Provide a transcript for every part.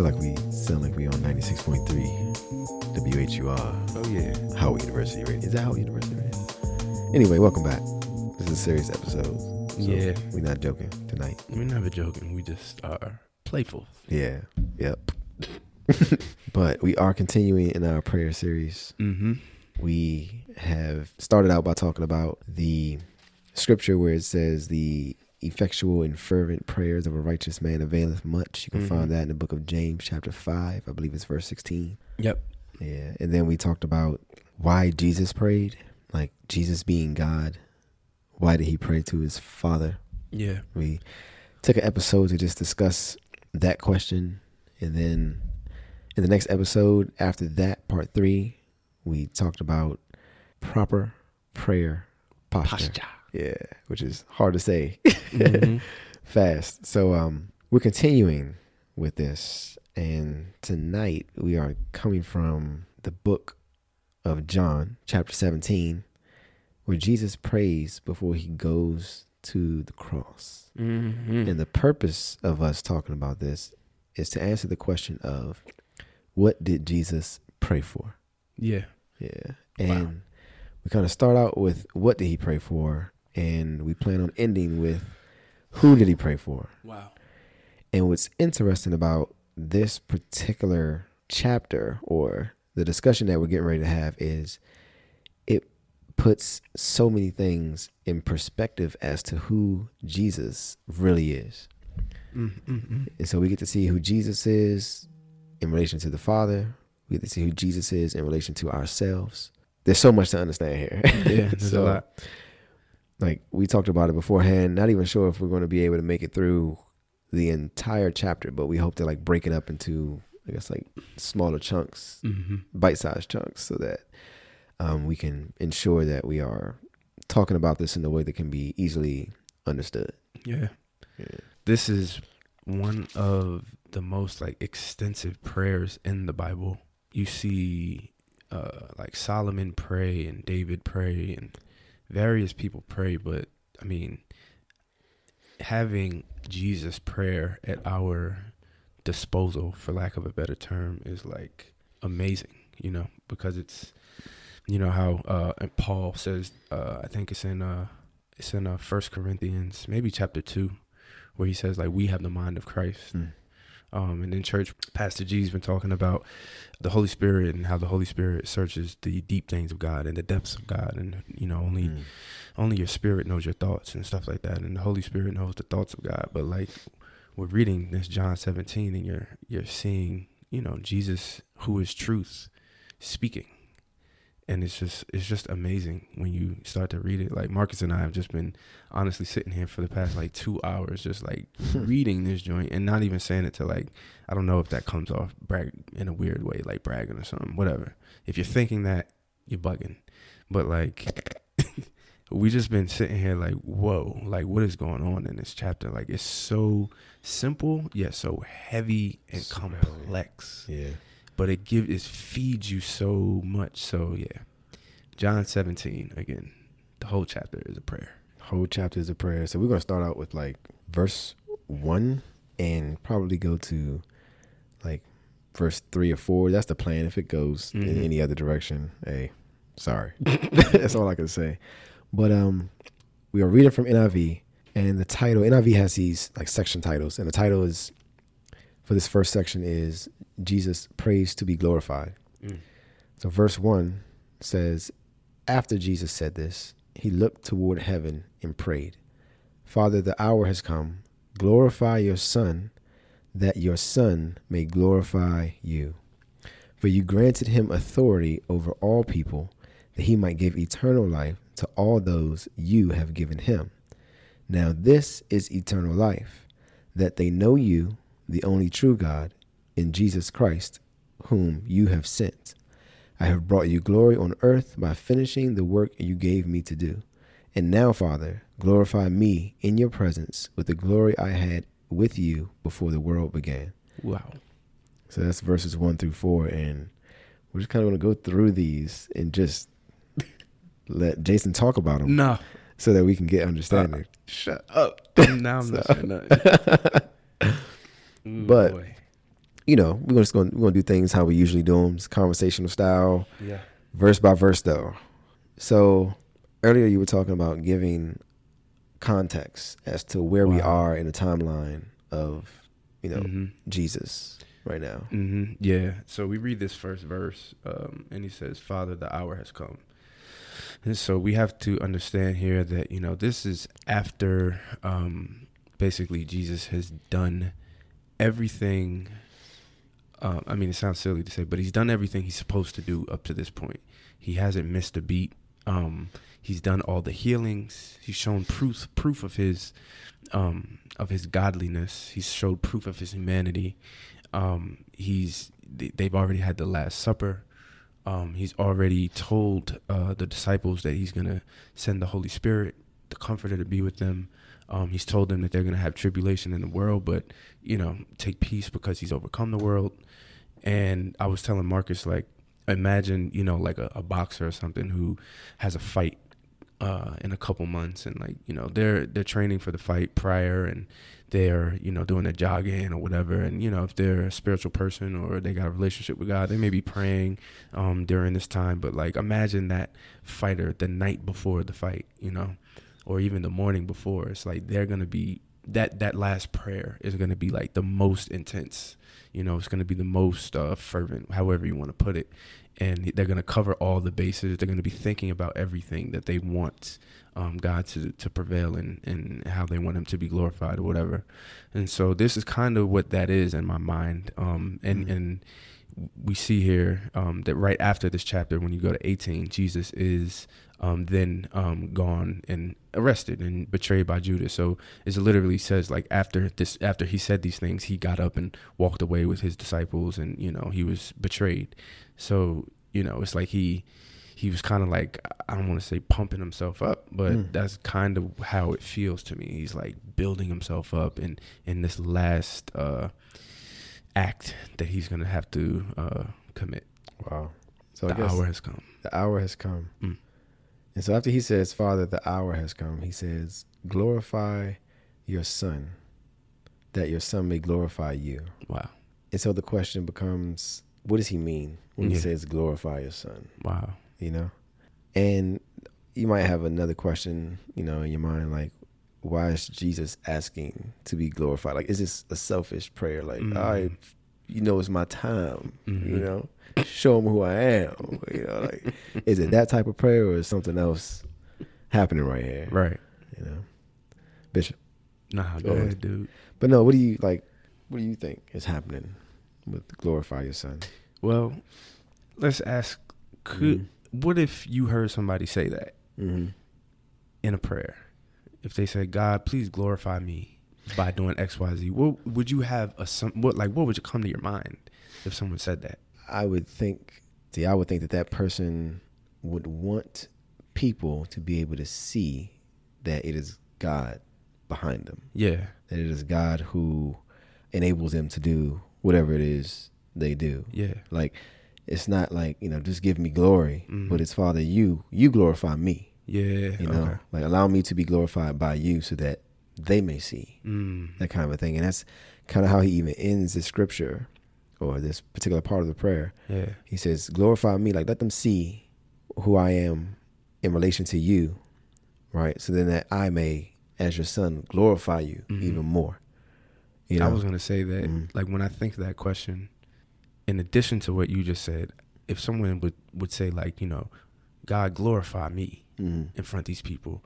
Feel like we sound like we on 96.3 WHUR, Oh yeah. Howard University Radio. Is that Howard University Radio? Anyway, welcome back. This is a serious episode. so Yeah. We're not joking tonight. We're never joking. We just are playful. Yeah. Yep. but we are continuing in our prayer series. Mm-hmm. we have started out by talking about the scripture where it says the effectual and fervent prayers of a righteous man availeth much. You can Mhm. find that in the book of James, chapter 5. I believe it's verse 16. Yep. Yeah. And then we talked about why Jesus prayed, like Jesus being God. Why did he pray to his Father? Yeah. We took an episode to just discuss that question. And then in the next episode, after that, part three, we talked about proper prayer posture. Yeah, which is hard to say Mhm. fast. So um we're continuing with this and tonight we are coming from the book of John, chapter 17, where Jesus prays before he goes to the cross. Mhm. And the purpose of us talking about this is to answer the question of what did Jesus pray for? Yeah. Yeah. And we kind of start out with what did he pray for? And we plan on ending with who did he pray for? Wow. And what's interesting about this particular chapter or the discussion that we're getting ready to have is it puts so many things in perspective as to who Jesus really is. Mm-hmm. And so we get to see who Jesus is in relation to the Father. We get to see who Jesus is in relation to ourselves. There's so much to understand here. Yeah. There's So, a lot. Like we talked about it beforehand. Not even sure if we're going to be able to make it through the entire chapter, but we hope to like break it up into, I guess, like smaller chunks, Mm-hmm. bite-sized chunks, so that um, we can ensure that we are talking about this in a way that can be easily understood. Yeah. Yeah. This is one of the most like extensive prayers in the Bible. You see uh like Solomon pray and David pray and various people pray, but I mean having Jesus prayer at our disposal for lack of a better term is like amazing, you know, because it's you know how uh and Paul says uh I think it's in uh it's in uh first Corinthians, maybe chapter two, where he says like we have the mind of Christ. Mm. Um, and in church, Pastor G's been talking about the Holy Spirit and how the Holy Spirit searches the deep things of God and the depths of God, and you know only Mm. only your spirit knows your thoughts and stuff like that, and the Holy Spirit knows the thoughts of God. But like we're reading this John 17, and you're you're seeing you know Jesus, who is truth, speaking, and it's just it's just amazing when you start to read it. Like Marcus and I have just been honestly sitting here for the past like two hours, just like reading this joint and not even saying it to like I don't know if that comes off brag in a weird way, like bragging or something. Whatever. If you're thinking that, you're bugging. But like we just been sitting here like, whoa, like what is going on in this chapter? Like it's so simple yet so heavy and So heavy. complex Yeah. But it gives it feeds you so much. So yeah, John seventeen again. The whole chapter is a prayer. whole chapter is a prayer. So we're gonna start out with like verse one and probably go to like verse three or four. That's the plan. If it goes in Mhm. any other direction, hey, sorry. That's all I can say. But um we are reading from NIV and the title NIV has these like section titles, and the title is for this first section is Jesus prays to be glorified. Mm. So verse 1 says, After Jesus said this, he looked toward heaven and prayed, Father, the hour has come. Glorify your Son, that your Son may glorify you. For you granted him authority over all people, that he might give eternal life to all those you have given him. Now this is eternal life, that they know you, the only true God, in Jesus Christ, whom you have sent. I have brought you glory on earth by finishing the work you gave me to do. And now, Father, glorify me in your presence with the glory I had with you before the world began. Wow. So that's verses one through four. And we're just kind of going to go through these and just let Jason talk about them No. so that we can get understanding. Uh, shut up. now I'm not saying nothing. Ooh, But- boy. You know, we're just going to we're going to do things how we usually do them, conversational style, yeah. verse by verse though. So earlier you were talking about giving context as to where we are in the timeline of, you know, Mhm. Jesus right now. hmm Yeah. So we read this first verse, um, and he says, "Father, the hour has come." And so we have to understand here that you know this is after, um, basically, Jesus has done everything. Uh, I mean, it sounds silly to say, but he's done everything he's supposed to do up to this point. He hasn't missed a beat. Um, he's done all the healings. He's shown proof proof of his um, of his godliness. He's showed proof of his humanity. Um, he's they- they've already had the Last Supper. Um, he's already told uh, the disciples that he's gonna send the Holy Spirit, the Comforter, to be with them. Um, he's told them that they're gonna have tribulation in the world, but you know, take peace because he's overcome the world. And I was telling Marcus, like, imagine you know, like a, a boxer or something who has a fight uh, in a couple months, and like you know, they're they're training for the fight prior, and they're you know doing their jogging or whatever. And you know if they're a spiritual person or they got a relationship with god they may be praying um during this time. But like imagine that fighter the night before the fight you know or even the morning before. It's like they're gonna be that that last prayer is gonna be like the most intense you know it's gonna be the most uh, fervent however you want to put it and they're gonna cover all the bases they're gonna be thinking about everything that they want um, God to to prevail and and how they want Him to be glorified or whatever. And so this is kind of what that is in my mind. Um, and Mhm. and we see here um, that right after this chapter, when you go to 18, Jesus is um, then um, gone and arrested and betrayed by Judas. So it literally says like after this, after he said these things, he got up and walked away with his disciples, and you know he was betrayed. So you know it's like he he was kind of like I don't want to say pumping himself up, but Mm. that's kind of how it feels to me. He's like building himself up in in this last uh, act that he's gonna have to uh, commit. Wow. So the hour has come. the hour has come. Mm. And so after he says, Father, the hour has come, he says, glorify your son, that your son may glorify you. Wow, And so the question becomes, what does he mean when he says glorify your son? wow, You know? And you might have another question, you know, in your mind, like, why is Jesus asking to be glorified? Like, is this a selfish prayer? Like, Mhm. all right, you know, it's my time, you Mhm. know, show him who I am. You know, like, is it that type of prayer or is something else happening right here? right? You know, Bishop. Nah, Go ahead. ahead, dude. But no, what do you like? What do you think is happening with glorify your son? Well, let's ask. Could what if you heard somebody say that Mm-hmm. in a prayer? If they said, "God, please glorify me by doing X, Y, Z," what would you have a some what like what would come to your mind if someone said that? I would think, see, I would think that that person would want people to be able to see that it is God behind them, Yeah, that it is God who enables them to do whatever it is they do. yeah, Like, it's not like you know, just give me glory, Mhm. but it's Father, you you glorify me. yeah. You know, okay. like allow me to be glorified by you, so that they may see Mm, that kind of a thing. And that's kind of how he even ends the scripture or this particular part of the prayer. yeah, He says, glorify me, like let them see who I am in relation to you, right? So then that I may, as your son, glorify you Mhm. even more. You know, I was gonna say that. Mhm. Like when I think of that question, in addition to what you just said, if someone would would say like, you know, God glorify me Mhm. in front of these people,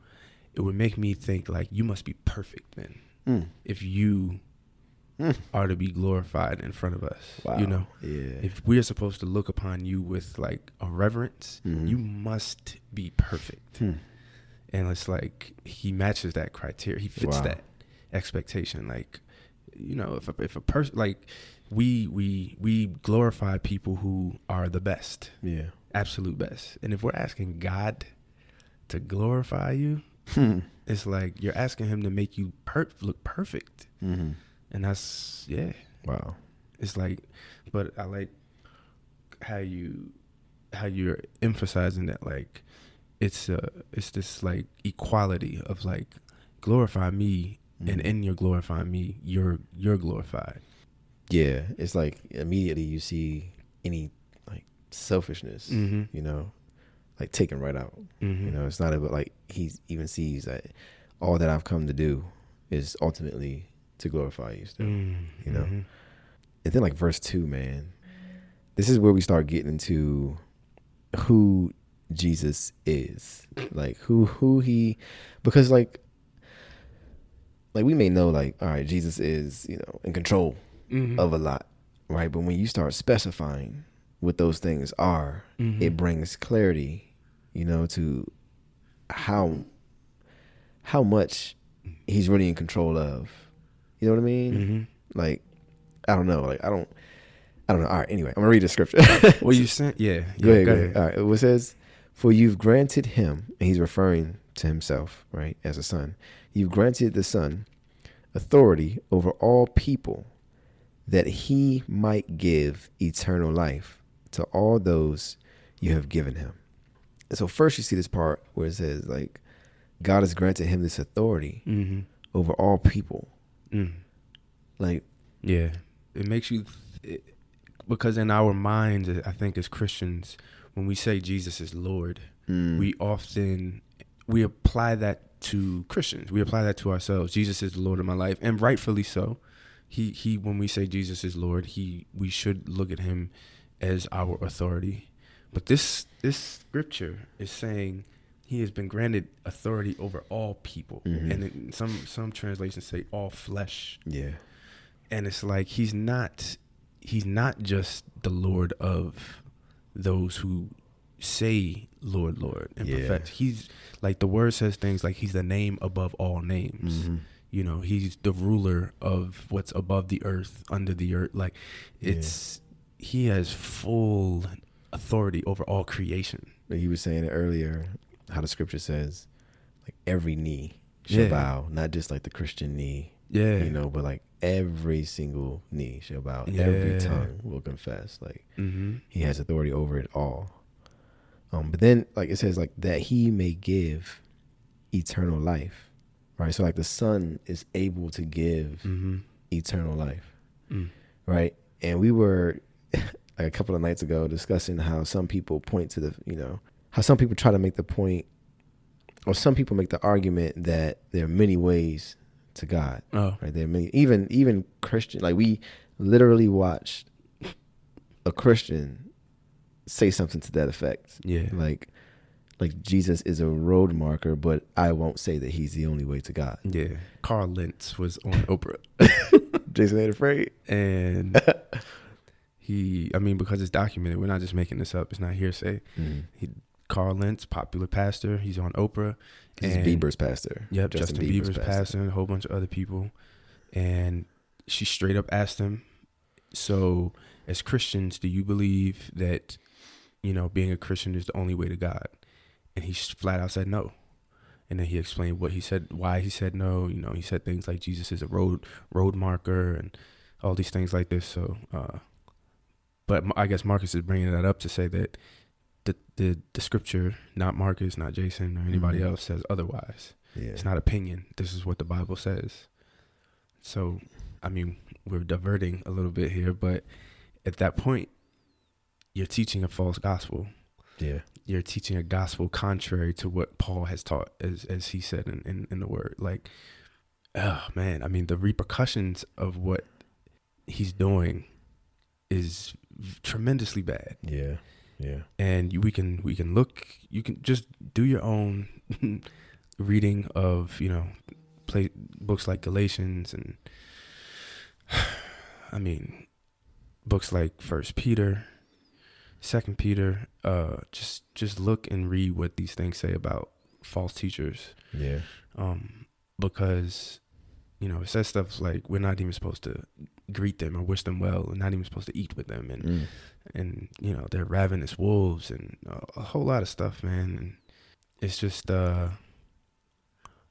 it would make me think like you must be perfect then Mm. if you Mm. are to be glorified in front of us. Wow. You know, yeah, if we are supposed to look upon you with like a reverence, Mhm. you must be perfect. Hmm. And it's like he matches that criteria. He fits Wow. that expectation. Like, you know, if a, if a person like we we we glorify people who are the best, Yeah. absolute best. And if we're asking God to glorify you, Hmm. it's like you're asking him to make you per- look perfect. Mm-hmm. And that's yeah. Wow. It's like but I like how you how you're emphasizing that like it's uh it's this like equality of like glorify me and Mhm. in your glorifying me you're you're glorified. Yeah, it's like immediately you see any like selfishness, Mhm. you know, like taken right out. Mm-hmm. You know, it's not about like he even sees that all that I've come to do is ultimately to glorify you still. Mm-hmm. you know. And then like verse two, man, this is where we start getting into who Jesus is, like who who he, because like like we may know like all right, Jesus is you know in control Mhm. of a lot, right? But when you start specifying what those things are, Mhm. it brings clarity, you know, to how how much he's really in control of. You know what I mean? Mhm. Like, I don't know. Like, I don't, I don't know. All right. Anyway, I'm gonna read the scripture. Well, you sent yeah. go ahead. Go ahead. All right. It says, "For you've granted him," and he's referring to himself, right, as a son. You've granted the son authority over all people, that he might give eternal life to all those you have given him. And so first, you see this part where it says, like, God has granted him this authority Mm-hmm. over all people. Mm. Like, Yeah, it makes you it, because in our minds, I think as Christians, when we say Jesus is Lord, mm, we often we apply that to Christians. We apply that to ourselves. Jesus is the Lord of my life, and rightfully so. He he. When we say Jesus is Lord, he we should look at him as our authority. But this this scripture is saying he has been granted authority over all people, Mhm. and it, some some translations say all flesh yeah, and it's like he's not he's not just the lord of those who say lord lord and Yeah. perfect he's like the word says things like he's the name above all names Mhm. you know he's the ruler of what's above the earth under the earth like Yeah. it's he has full authority over all creation But he was saying it earlier, how the scripture says, like every knee shall Yeah. bow, not just like the Christian knee, yeah you know, but like every single knee shall bow, every tongue will confess. Like mm-hmm. he has authority over it all. Um, but then like it says like that he may give eternal life, right? So like the Son is able to give Mm-hmm. eternal life. Mm. right? And we were like a couple of nights ago discussing how some people point to the, you know, how some people try to make the point, or some people make the argument that there are many ways to God, oh right? There are many, even even Christian, like we literally watched a Christian say something to that effect, yeah like. Like Jesus is a road marker, but I won't say that he's the only way to God. yeah carl lentz was on oprah Jason ain't afraid. and he i mean because it's documented we're not just making this up it's not hearsay Mm. he carl lentz popular pastor. He's on oprah He's And- Bieber's pastor. yep justin, bieber's, pastor. and a whole bunch of other people. And she straight up asked him so as christians do you believe that you know being a christian is the only way to god? And he flat out said no. And then he explained what he said why he said no. You know he said things like jesus is a road road marker and all these things like this. So uh but I guess marcus is bringing that up to say that the the, the scripture not marcus not jason or anybody Mhm. else says otherwise Yeah. it's not opinion. This is what the Bible says. So, I mean, we're diverting a little bit here, but at that point, you're teaching a false gospel. Yeah. You're teaching a gospel contrary to what Paul has taught, as as he said in, in, in the word. Like, oh man, I mean, the repercussions of what he's doing is tremendously bad Yeah. Yeah. and you, we can we can look you can just do your own reading of you know play books like galatians and i mean books like first peter second peter uh just just look and read what these things say about false teachers Yeah. um because you know it says stuff like we're not even supposed to greet them or wish them well, and not even supposed to eat with them, and Mm. and you know they're ravenous wolves and a, a whole lot of stuff, man. And it's just, uh,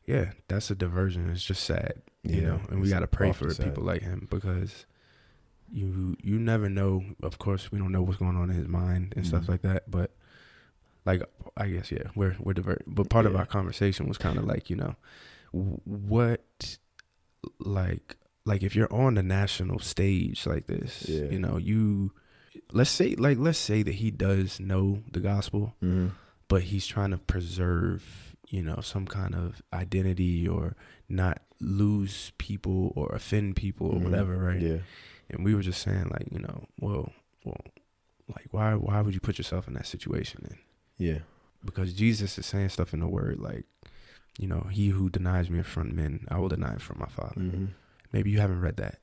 yeah, that's a diversion. It's just sad, you know. And we got to pray for sad. people like him because you you never know. Of course, we don't know what's going on in his mind and stuff Mhm. like that. But like, I guess yeah, we're we're divert. But part of our conversation was kind of like, you know, what like like if you're on the national stage like this, Yeah. you know, you let's say like let's say that he does know the gospel, Mhm. but he's trying to preserve, you know, some kind of identity or not lose people or offend people or Mhm. whatever, right? Yeah. And we were just saying like, you know, well, well, like why why would you put yourself in that situation then? Yeah. Because Jesus is saying stuff in the word like, you know, he who denies me in front of men, I will deny it from my father. hmm Maybe you haven't read that,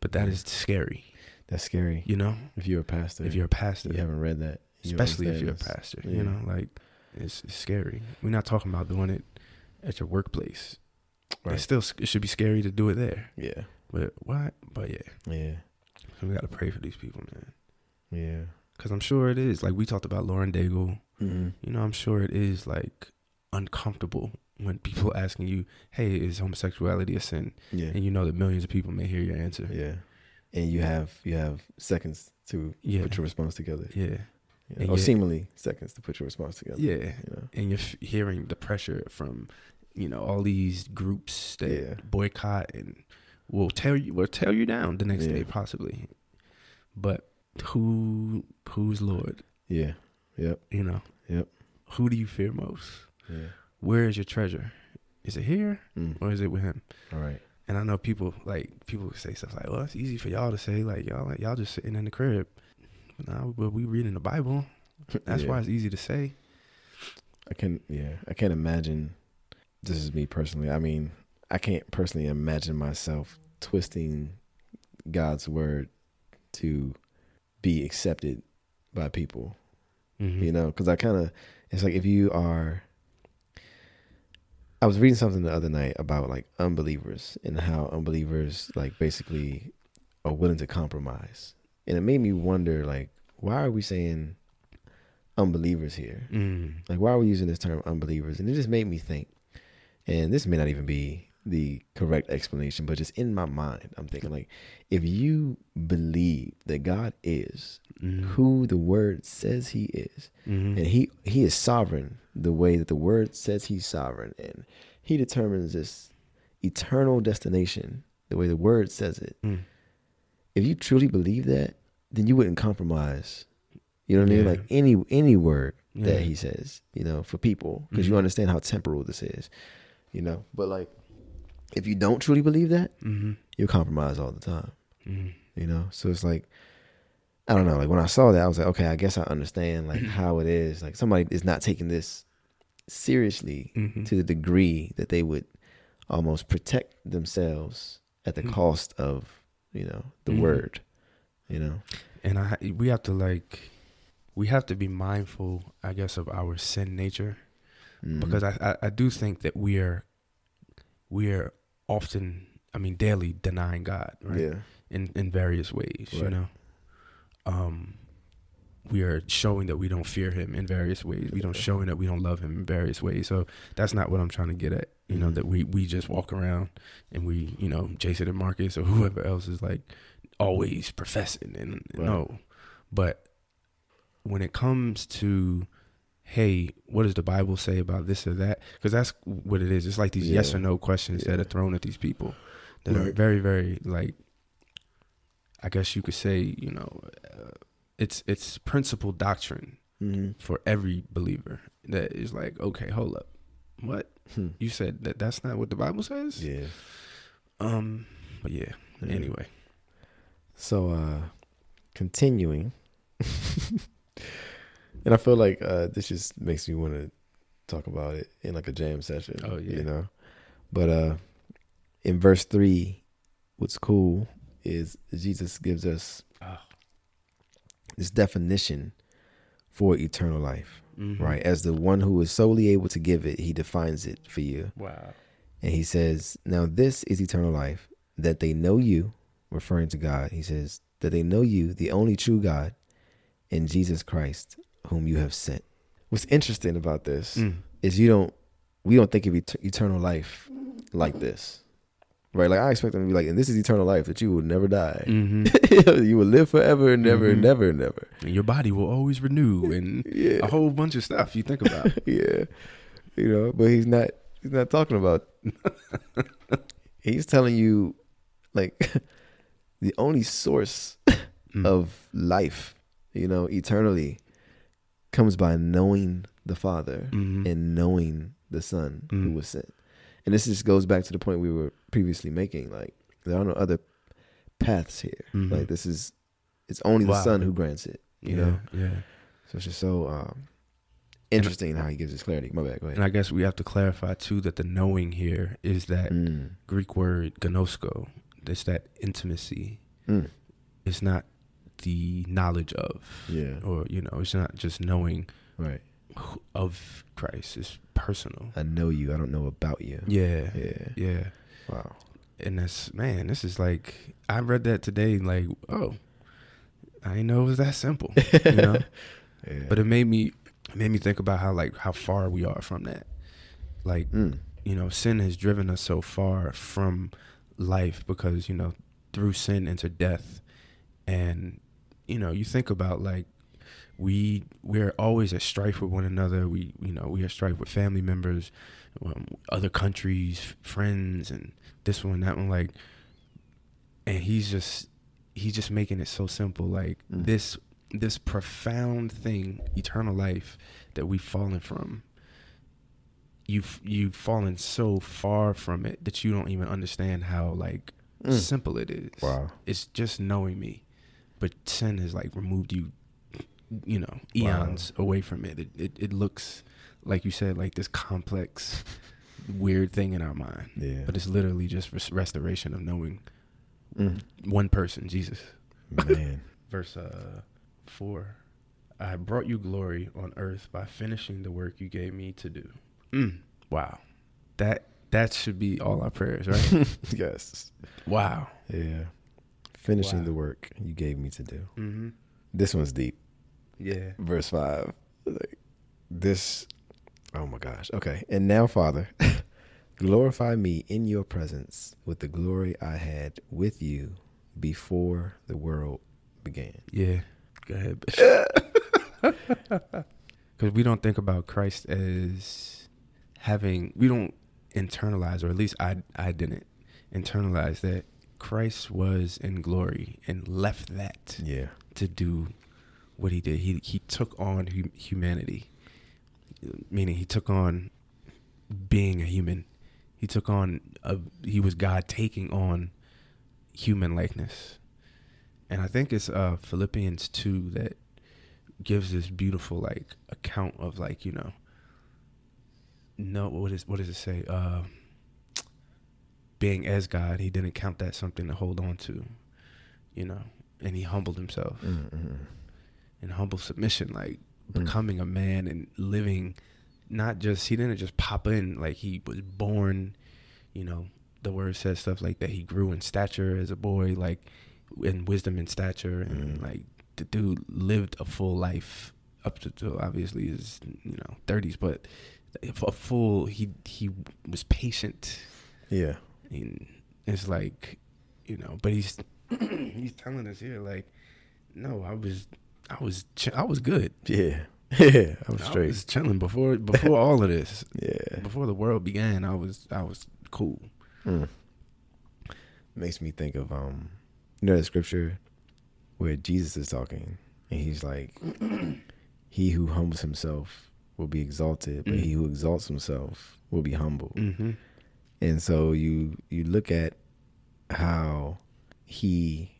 but that is scary, That's scary. you know, If you're a pastor, if you're a pastor, you haven't read that, especially if you're a pastor, Yeah. you know, like it's, it's scary. We're not talking about doing it at your workplace. Right. It's still it should be scary to do it there. Yeah. But what? But yeah, Yeah. so we got to pray for these people, man. Yeah. Because I'm sure it is. Like we talked about Lauren Daigle. hmm You know, I'm sure it is like uncomfortable when people asking you, "Hey, is homosexuality a sin?" Yeah. And you know that millions of people may hear your answer. Yeah. And you have you have seconds to Yeah. put your response together. Yeah. And or yet- seemingly seconds to put your response together. Yeah. You know. And you're f- hearing the pressure from, you know, all these groups that Yeah. boycott and will tear you will tear you down the next Yeah. day possibly. But who who's Lord? Yeah. Yep. You know. Yep. Who do you fear most? Yeah. Where is your treasure? Is it here Mm. or is it with him? All right. And I know people like people say stuff like, "Well, it's easy for y'all to say like y'all y'all just sitting in the crib." But now, but we reading the Bible. That's Yeah. why it's easy to say. I can yeah, I can't imagine this is me personally. I mean, I can't personally imagine myself twisting God's word to be accepted by people. Mhm. You know, cuz I kind of it's like if you are I was reading something the other night about like unbelievers and how unbelievers like basically are willing to compromise. And it made me wonder like why are we saying unbelievers here? Mm. Like, why are we using this term unbelievers? And it just made me think. And this may not even be the correct explanation, but just in my mind, I'm thinking like, if you believe that God is Mhm. who the Word says He is, Mhm. and He He is sovereign the way that the Word says He's sovereign, and He determines this eternal destination the way the Word says it. Mm. If you truly believe that, then you wouldn't compromise. You know what I mean? Like any any word Yeah. that he says, you know, for people, because you Mhm. understand how temporal this is, you know. But like, if you don't truly believe that, Mhm. you compromise all the time, Mhm. you know. So it's like, I don't know. Like when I saw that, I was like, okay, I guess I understand like how it is. Like somebody is not taking this seriously Mhm. to the degree that they would almost protect themselves at the Mhm. cost of, you know, the Mhm. word, you know. And I we have to like we have to be mindful, I guess, of our sin nature Mhm. because I, I I do think that we are we are often I mean daily denying God, right? yeah, In in various ways, you know. Um we are showing that we don't fear him in various ways. We don't showing that we don't love him in various ways. So that's not what I'm trying to get at. You know, Mhm. that we we just walk around and we, you know, Jason and Marcus or whoever else is like always professing and Right. no. But when it comes to hey, what does the Bible say about this or that? Because that's what it is. It's like these yes or no questions that are thrown at these people that are very, very like. I guess you could say, you know, uh, it's it's principle doctrine hmm for every believer that is like, okay, hold up, what Hmm. you said that that's not what the Bible says. yeah. Um, but yeah. Yeah. Anyway, So uh continuing. and I feel like uh this just makes me want to talk about it in like a jam session. Oh, yeah. You know. But uh in verse three, what's cool is Jesus gives us Oh. this definition for eternal life. Mhm. Right. As the one who is solely able to give it, he defines it for you. Wow. And he says, Now this is eternal life, that they know you, referring to God, he says, that they know you, the only true God, in Jesus Christ, whom you have sent. What's interesting about this Mm. is you don't, we don't think of et- eternal life like this, right? Like I expect them to be like, and this is eternal life that you will never die. Mm-hmm. you will live forever and never and Mhm. never and never. And your body will always renew and Yeah. a whole bunch of stuff you think about. yeah, you know, but he's not. He's not talking about. he's telling you, like, the only source Mm. of life, you know, eternally, comes by knowing the Father Mhm. and knowing the Son who Mm. was sent. And this just goes back to the point we were previously making. Like, there are no other paths here. Mhm. Like, this is. It's only the Son who grants it. You yeah, know. yeah. So it's just so um, interesting how he gives us clarity. My bad. Go ahead. And I guess we have to clarify too that the knowing here is that Mm. Greek word ginosko. It's that intimacy. Mm. It's not the knowledge of, Yeah. or you know, it's not just knowing Right. of Christ. It's personal. I know you. I don't know about you. Yeah, Yeah. yeah. Wow. And that's man. This is like I read that today. Like, oh, I didn't know it was that simple. You know. Yeah. But it made me it made me think about how like how far we are from that. Like Mm. you know, sin has driven us so far from life because you know through sin into death, and you know you think about like we we're always at strife with one another. We you know we are strife with family members, um, other countries, friends, and this one that one like, and he's just he's just making it so simple like Mm. this this profound thing eternal life that we've fallen from you've you've fallen so far from it that you don't even understand how like Mm. simple it is Wow. it's just knowing me but sin has like removed you you know Wow. eons away from it. it it it looks like you said like this complex weird thing in our mind Yeah. but it's literally just res- restoration of knowing Mm. one person jesus Man. verse uh, 4 I brought you glory on earth by finishing the work you gave me to do. Mm, wow. That that should be all our prayers, right? yes. wow. Yeah. Finishing Wow. the work you gave me to do. Mm-hmm. This one's deep. Yeah. Verse five. Like, this. Oh my gosh. Okay. And now, Father, glorify me in your presence with the glory I had with you before the world began. Yeah. Go ahead. Because we don't think about Christ as having, we don't internalize, or at least I, I didn't internalize that Christ was in glory and left that Yeah. to do what he did. He he took on hu- humanity, meaning he took on being a human. He took on a, he was God taking on human likeness, and I think it's uh, Philippians two that gives this beautiful like account of like you know. No, what is what does it say? Uh, being as God, he didn't count that something to hold on to, you know, and he humbled himself Mm-hmm. in humble submission, like Mm. becoming a man and living not just he didn't just pop in like he was born, you know, the word says stuff like that he grew in stature as a boy, like in wisdom and stature and Mm. like the dude lived a full life up to, to obviously his you know 30s but a full he he was patient Yeah. And it's like you know but he's he's telling us here like no i was i was ch- i was good Yeah. Yeah. I straight. I was chilling before before all of this yeah. before the world began i was i was cool Mm. Makes me think of um, you know the scripture where Jesus is talking and he's like, "He who humbles himself will be exalted, but Mm. he who exalts himself will be humbled." mm-hmm And so you you look at how he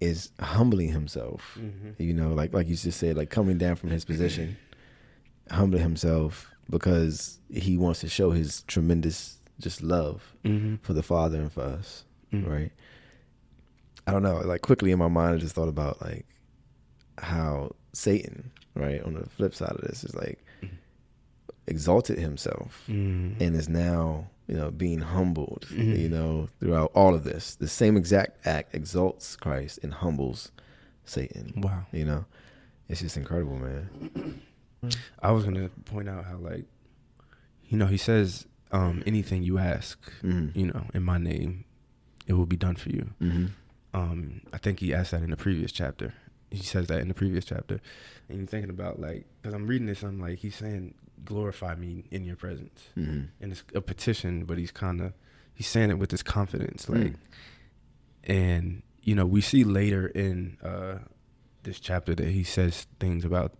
is humbling himself. mm-hmm You know, like like you just said, like coming down from his position, humbling himself because he wants to show his tremendous just love mm-hmm for the Father and for us, Mhm. right? I don't know. Like quickly in my mind, I just thought about like how Satan, right, on the flip side of this, is like Mhm. exalted himself mm-hmm and is now you know, being humbled, Mhm. you know, throughout all of this. The same exact act exalts Christ and humbles Satan. Wow. You know, it's just incredible, man. I was gonna point out how like, you know, he says, um, anything you ask, Mm-hmm. you know, in my name, it will be done for you. Mm-hmm. Um, I think he asked that in the previous chapter. He says that in the previous chapter, and you're thinking about like, because I'm reading this, I'm like, he's saying, glorify me in your presence, Mm-hmm. and it's a petition, but he's kind of, he's saying it with this confidence, Mm. like, and you know, we see later in uh this chapter that he says things about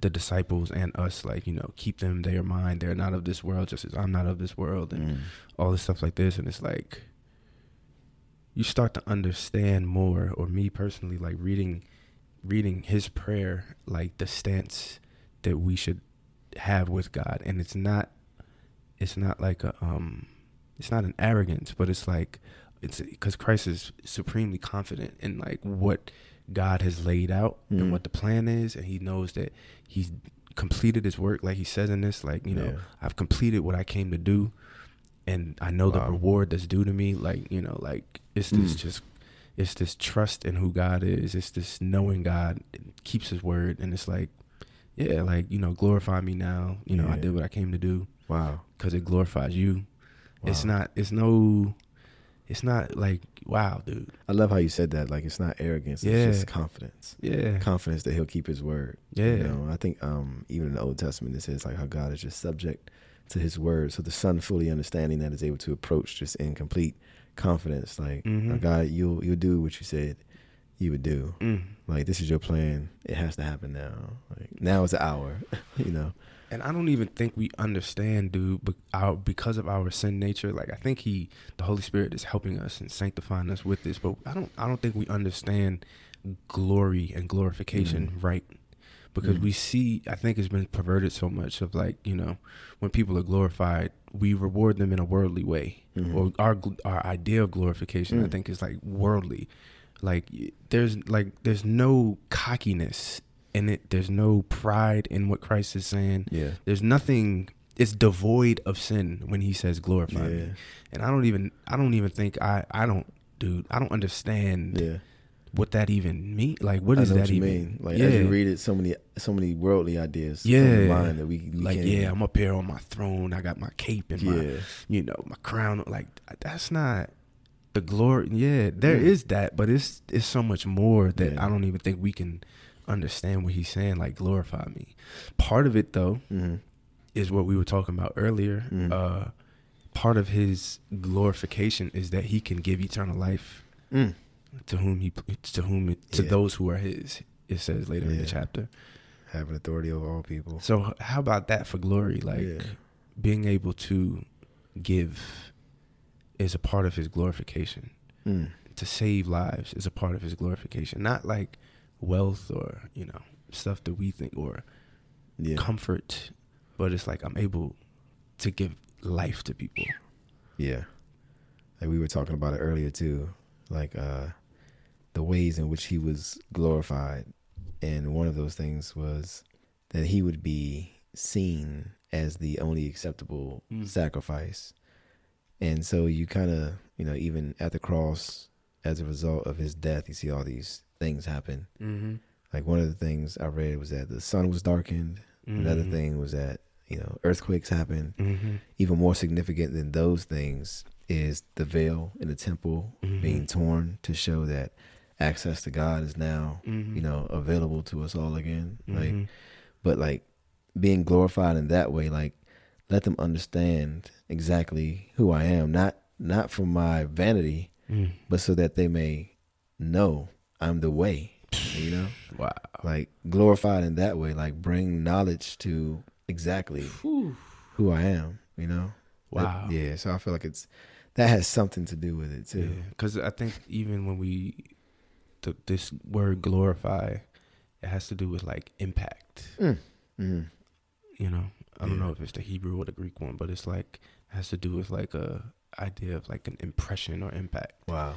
the disciples and us, like, you know, keep them their mind, they're not of this world, just as I'm not of this world, and Mm. all this stuff like this and it's like you start to understand more or me personally like reading reading his prayer like the stance that we should have with God and it's not it's not like a um it's not an arrogance but it's like it's because Christ is supremely confident in like what God has laid out Mhm. and what the plan is and he knows that he's completed his work like he says in this like you know Yeah. I've completed what I came to do and I know the reward that's due to me. Like, you know, like it's this Mm. just it's this trust in who God is. It's this knowing God keeps his word and it's like yeah, like, you know, glorify me now. You know, I did what I came to do Wow. cuz it glorifies you. Wow. It's not it's no it's not like wow, dude. I love how you said that. Like it's not arrogance. Yeah. It's just confidence. Yeah. Confidence that he'll keep his word. Yeah. You know, I think um, even in the Old Testament it says like how God is just subject to his word. So the son fully understanding that is able to approach just in complete confidence. Like Mhm. "Oh, God, you'll you'll do what you said you would do. Mm. Like this is your plan. It has to happen now. Like now is the hour. you know. And I don't even think we understand, dude, but our because of our sin nature, like I think he the Holy Spirit is helping us and sanctifying us with this, but I don't I don't think we understand glory and glorification Mhm. right. Because Mhm. we see I think it's been perverted so much of like, you know, when people are glorified, we reward them in a worldly way. Mhm. Or our our idea of glorification I Mm. think is like worldly. Like there's like there's no cockiness in it. There's no pride in what Christ is saying Yeah. there's nothing it's devoid of sin when he says glorify Yeah. me and i don't even i don't even think i i don't dude i don't understand Yeah. what that even mean like what know that even mean. Like yeah as you read it, so many so many worldly ideas Yeah. mind that we, we like yeah even- i'm up here on my throne i got my cape and my you know my crown like that's not the glory yeah there Mm. is that but it's it's so much more that Yeah. i don't even think we can understand what he's saying like glorify me part of it though hmm is what we were talking about earlier. Mhm. Uh, part of his glorification is that he can give eternal life Mm. to whom he to whom it, to Yeah. those who are his. It says later in the Yeah. chapter. Having authority over all people. So how about that for glory? Like Yeah. being able to give is a part of his glorification. Mm. To save lives is a part of his glorification. Not like wealth or you know stuff that we think or Yeah. comfort, but it's like I'm able to give life to people. Yeah. Like we were talking about it earlier too. Like uh the ways in which he was glorified. And one of those things was that he would be seen as the only acceptable Mm. sacrifice. And so you kind of, you know, even at the cross as a result of his death, you see all these things happen. Mm-hmm. Like one of the things I read was that the sun was darkened. Another Mhm. thing was that, you know, earthquakes happened Mm-hmm. even more significant than those things is the veil in the temple Mhm. being torn to show that access to God is now, Mhm. you know, available to us all again. Like, Mhm. but like being glorified in that way, like let them understand exactly who I am, not not from my vanity, Mm. but so that they may know I'm the way. You know, Wow. like glorified in that way, like bring knowledge to exactly who I am. You know. That- Wow. yeah, so I feel like it's that has something to do with it too. Because I think even when we, the, this word glorify, it has to do with like impact. Mm. Mhm. You know, I don't Yeah. know if it's the Hebrew or the Greek one, but it's like has to do with like a idea of like an impression or impact Wow.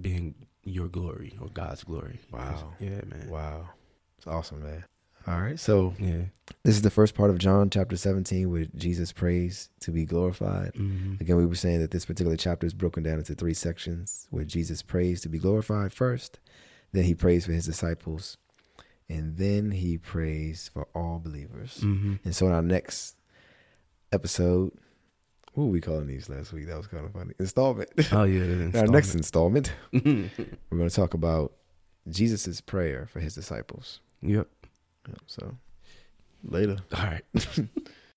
being your glory or God's glory. Wow. Yeah, man. Wow. It's awesome, man. All right. So Yeah. this is the first part of John chapter 17 where Jesus prays to be glorified. hmm Again, we were saying that this particular chapter is broken down into three sections where Jesus prays to be glorified first, then he prays for his disciples, and then he prays for all believers. hmm And so in our next episode, what were we calling these last week? That was kind of funny. Installment. Oh yeah. the In our next installment. installment, we're going to talk about Jesus' prayer for his disciples. yep. Yeah, So later. All right.